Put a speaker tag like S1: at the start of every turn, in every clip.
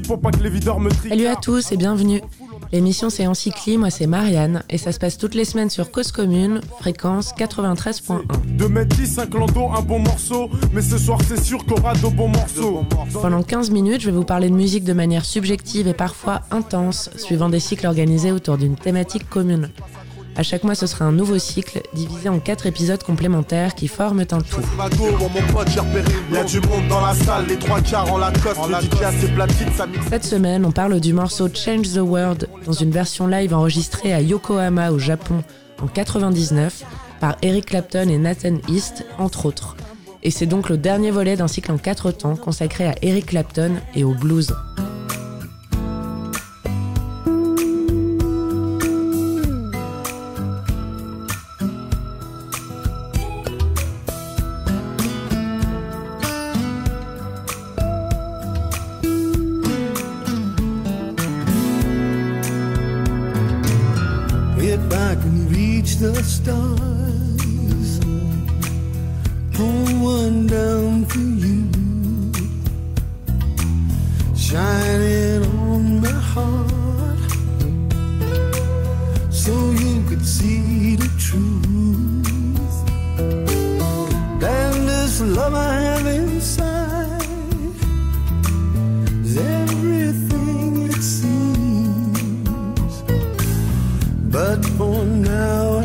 S1: Pour pas que les videurs me trient.
S2: Salut à tous et bienvenue. L'émission c'est Encycli, moi c'est Marianne et ça se passe toutes les semaines sur Cause Commune, fréquence 93.1.
S1: De mettre 10, un clando, un bon morceau, mais ce soir c'est sûr qu'on aura de bons morceaux.
S2: Pendant 15 minutes, je vais vous parler de musique de manière subjective et parfois intense, suivant des cycles organisés autour d'une thématique commune. À chaque mois, ce sera un nouveau cycle, divisé en quatre épisodes complémentaires qui forment un tout. Cette semaine, on parle du morceau Change the World dans une version live enregistrée à Yokohama au Japon en 99 par Eric Clapton et Nathan East, entre autres. Et c'est donc le dernier volet d'un cycle en quatre temps consacré à Eric Clapton et au blues. stars
S3: pour one down for you, shining on my heart, so you could see the truth. And this love I have inside is everything it seems, but for now.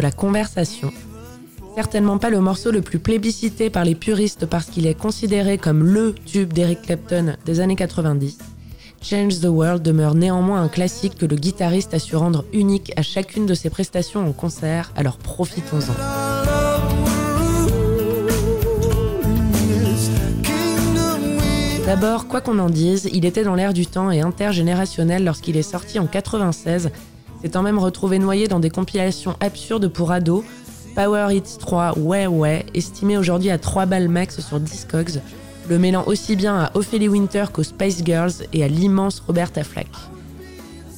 S2: La conversation. Certainement pas le morceau le plus plébiscité par les puristes parce qu'il est considéré comme LE tube d'Eric Clapton des années 90. Change the World demeure néanmoins un classique que le guitariste a su rendre unique à chacune de ses prestations en concert, alors profitons-en. D'abord, quoi qu'on en dise, il était dans l'air du temps et intergénérationnel lorsqu'il est sorti en 96 s'étant même retrouvé noyé dans des compilations absurdes pour ados. Power Hits 3, ouais ouais, estimé aujourd'hui à 3 balles max sur Discogs, le mêlant aussi bien à Ophélie Winter qu'aux Spice Girls et à l'immense Roberta Flack.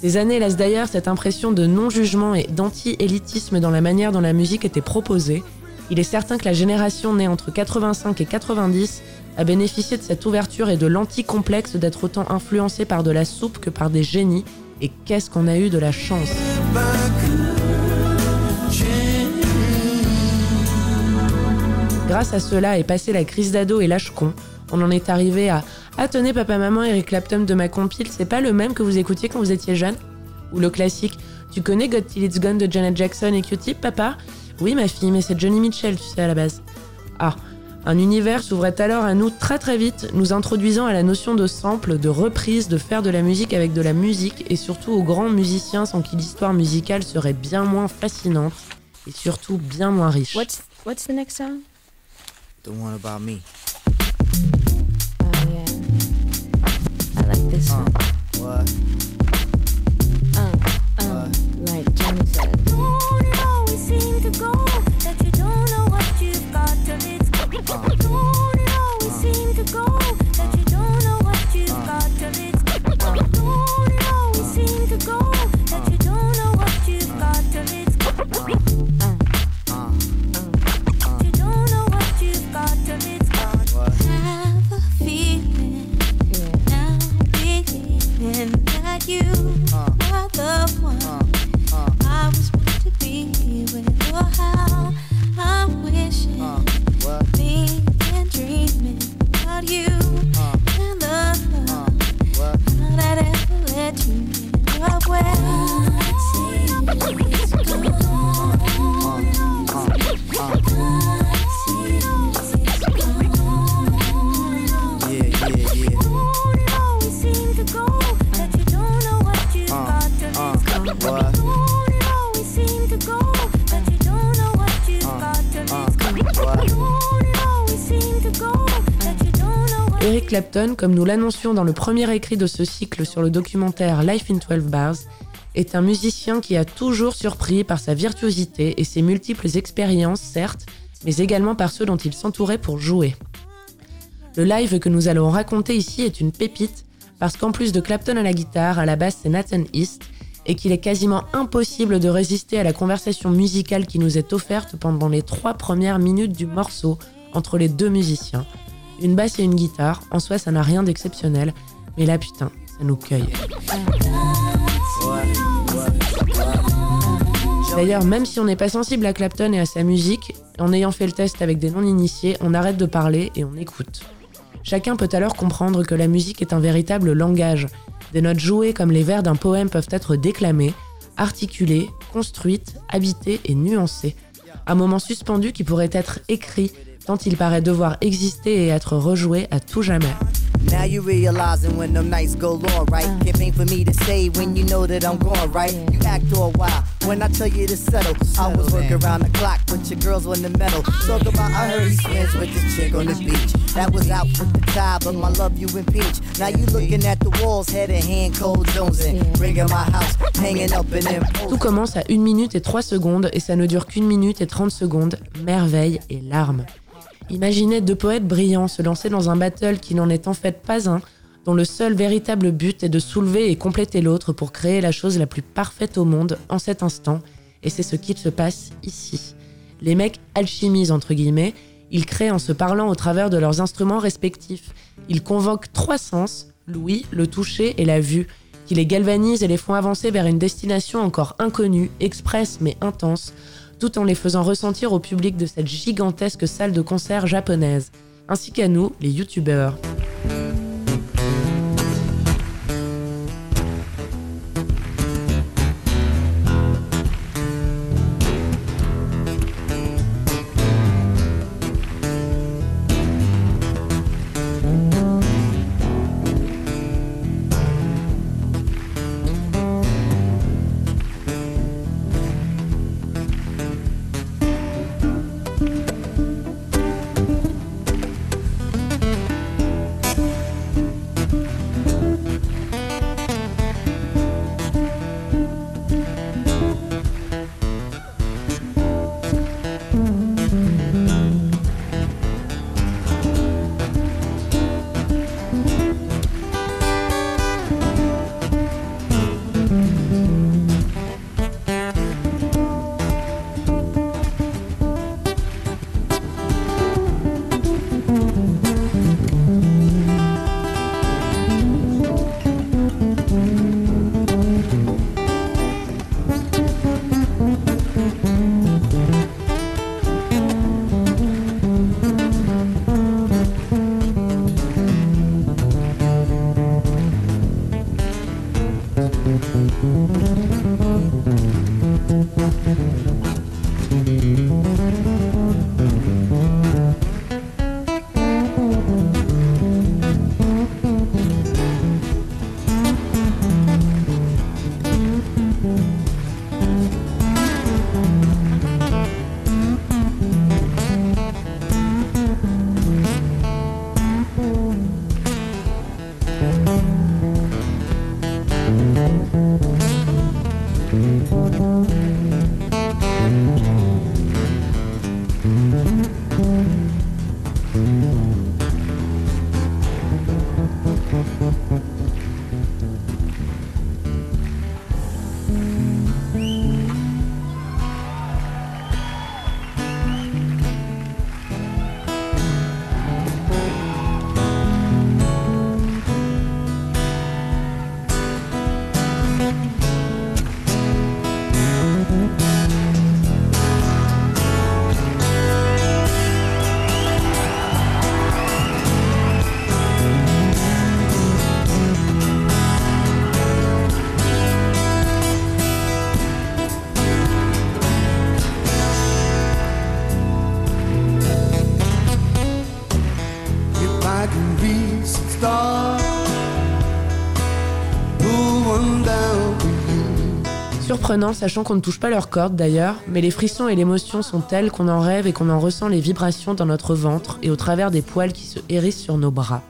S2: Ces années laissent d'ailleurs cette impression de non-jugement et d'anti-élitisme dans la manière dont la musique était proposée. Il est certain que la génération née entre 85 et 90 a bénéficié de cette ouverture et de l'anti-complexe d'être autant influencé par de la soupe que par des génies et qu'est-ce qu'on a eu de la chance Grâce à cela et passé la crise d'ado et l'âge con, on en est arrivé à Ah tenez papa maman Eric Clapton de ma compile, c'est pas le même que vous écoutiez quand vous étiez jeune? Ou le classique Tu connais Got Till It's Gone de Janet Jackson et Q-Tip papa? Oui ma fille mais c'est Johnny Mitchell tu sais à la base. Ah un univers s'ouvrait alors à nous très très vite, nous introduisant à la notion de sample, de reprise, de faire de la musique avec de la musique et surtout aux grands musiciens sans qui l'histoire musicale serait bien moins fascinante et surtout bien moins riche.
S4: What's, what's the next song?
S5: The one about me.
S4: Oh yeah. I like this
S5: Uh,
S4: one.
S5: what?
S2: Clapton, comme nous l'annoncions dans le premier écrit de ce cycle sur le documentaire Life in 12 Bars, est un musicien qui a toujours surpris par sa virtuosité et ses multiples expériences, certes, mais également par ceux dont il s'entourait pour jouer. Le live que nous allons raconter ici est une pépite, parce qu'en plus de Clapton à la guitare, à la basse c'est Nathan East, et qu'il est quasiment impossible de résister à la conversation musicale qui nous est offerte pendant les trois premières minutes du morceau entre les deux musiciens. Une basse et une guitare, en soi ça n'a rien d'exceptionnel, mais là putain, ça nous cueille. D'ailleurs, même si on n'est pas sensible à Clapton et à sa musique, en ayant fait le test avec des non-initiés, on arrête de parler et on écoute. Chacun peut alors comprendre que la musique est un véritable langage. Des notes jouées comme les vers d'un poème peuvent être déclamées, articulées, construites, habitées et nuancées. Un moment suspendu qui pourrait être écrit tant il paraît devoir exister et être rejoué à tout jamais.
S5: Now you realizing when them nights go long, right? It ain't for me to say when you know that I'm gone, right? You act all wild when I tell you to settle. I was working around the clock, but your girls on the metal. Talk about I heard he spins with this chick on the beach. That was out with the tie, but my love you impeach. Now you looking at the walls, head and hand, cold Jonesing. Ringing my house, hanging up in them.
S2: Tout commence à 1 minute et 3 secondes et ça ne dure qu'une minute et 30 secondes. Merveille et larmes. Imaginez deux poètes brillants se lancer dans un battle qui n'en est en fait pas un, dont le seul véritable but est de soulever et compléter l'autre pour créer la chose la plus parfaite au monde en cet instant, et c'est ce qui se passe ici. Les mecs alchimisent entre guillemets, ils créent en se parlant au travers de leurs instruments respectifs. Ils convoquent trois sens, l'ouïe, le toucher et la vue, qui les galvanisent et les font avancer vers une destination encore inconnue, expresse mais intense, tout en les faisant ressentir au public de cette gigantesque salle de concert japonaise, ainsi qu'à nous, les youtubeurs. Surprenant, sachant qu'on ne touche pas leurs cordes d'ailleurs, mais les frissons et l'émotion sont tels qu'on en rêve et qu'on en ressent les vibrations dans notre ventre et au travers des poils qui se hérissent sur nos bras.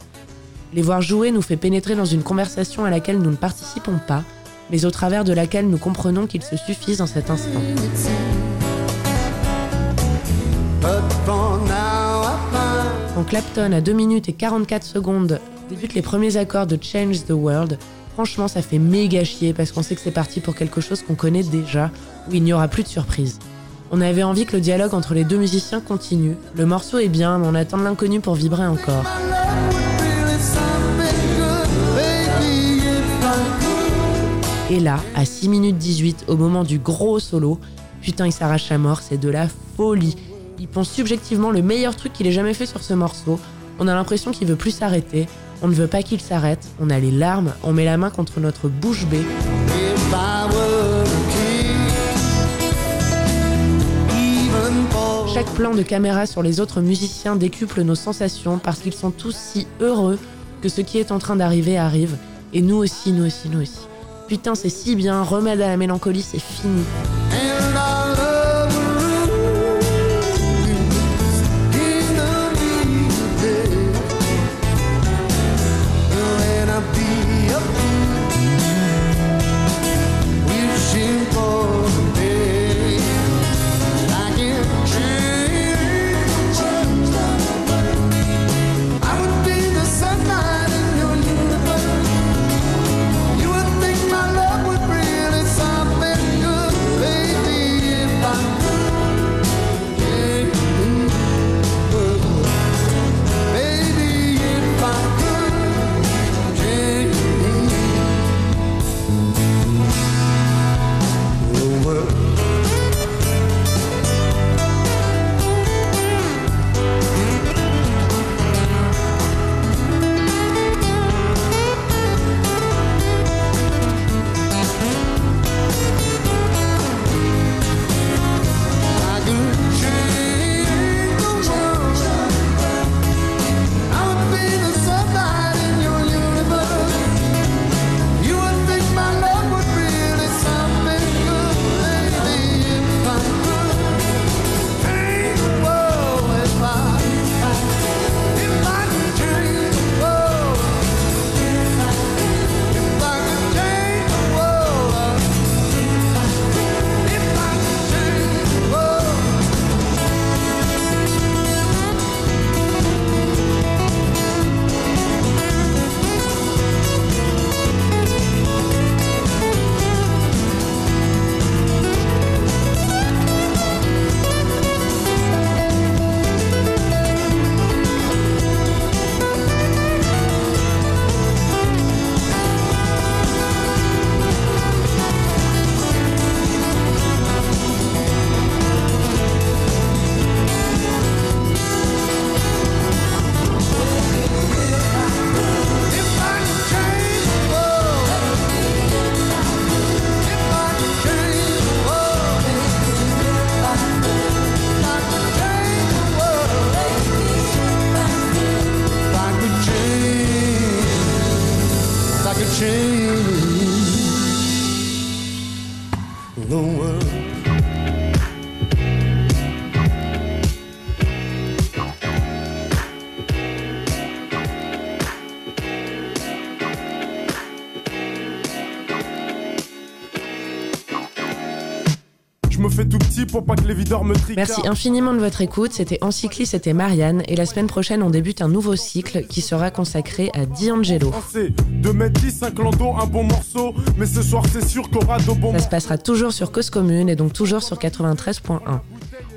S3: Les voir jouer nous fait pénétrer dans une conversation à laquelle nous ne participons pas, mais au travers de laquelle nous comprenons qu'ils se suffisent en cet instant. Quand Clapton, à 2 minutes et 44 secondes, débute les premiers accords de Change the World, franchement, ça fait méga chier parce qu'on sait que c'est parti pour quelque chose qu'on connaît déjà, où il n'y aura plus de surprise. On avait envie que le dialogue entre les deux musiciens continue. Le morceau est bien, mais on attend de l'inconnu pour vibrer encore. Et là, à 6 minutes 18, au moment du gros solo, putain, il s'arrache à mort, c'est de la folie. Il pense subjectivement le meilleur truc qu'il ait jamais fait sur ce morceau. On a l'impression qu'il veut plus s'arrêter. On ne veut pas qu'il s'arrête. On a les larmes. On met la main contre notre bouche bée. Chaque plan de caméra sur les autres musiciens décuple nos sensations parce qu'ils sont tous si heureux que ce qui est en train d'arriver arrive. Et nous aussi, nous aussi, nous aussi. Putain, c'est si bien. Remède à la mélancolie, c'est fini.
S6: The world.
S1: Petit pour pas que les videurs me tricardent.
S3: Merci infiniment de votre écoute. C'était Encycli, c'était Marianne. Et la semaine prochaine, on débute un nouveau cycle qui sera consacré à D'Angelo.
S1: 2 mètres 10, un clando, un bon morceau. Mais ce soir, c'est sûr qu'on aura de bons
S3: Ça se passera toujours sur Cause Commune et donc toujours sur 93.1.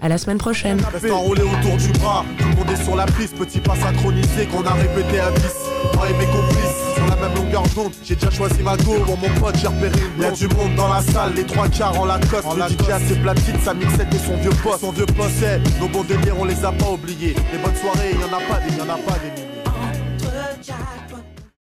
S3: À la semaine prochaine.
S1: Reste enroulé autour du bras, tout le monde est sur la piste, petit pas synchronisé qu'on a répété à 10. Moi et mes complices, sur la même longueur d'onde, j'ai déjà choisi ma go, pour mon pote j'ai repéré une Y'a du monde dans la salle, les trois quarts en Lacoste, le DJ a ses platines, sa mixette et son vieux poste, son vieux poste, c'est, nos bons délires on les a pas oubliés, les bonnes soirées, y en a pas des, y en a pas des milliers.
S4: Entre Jack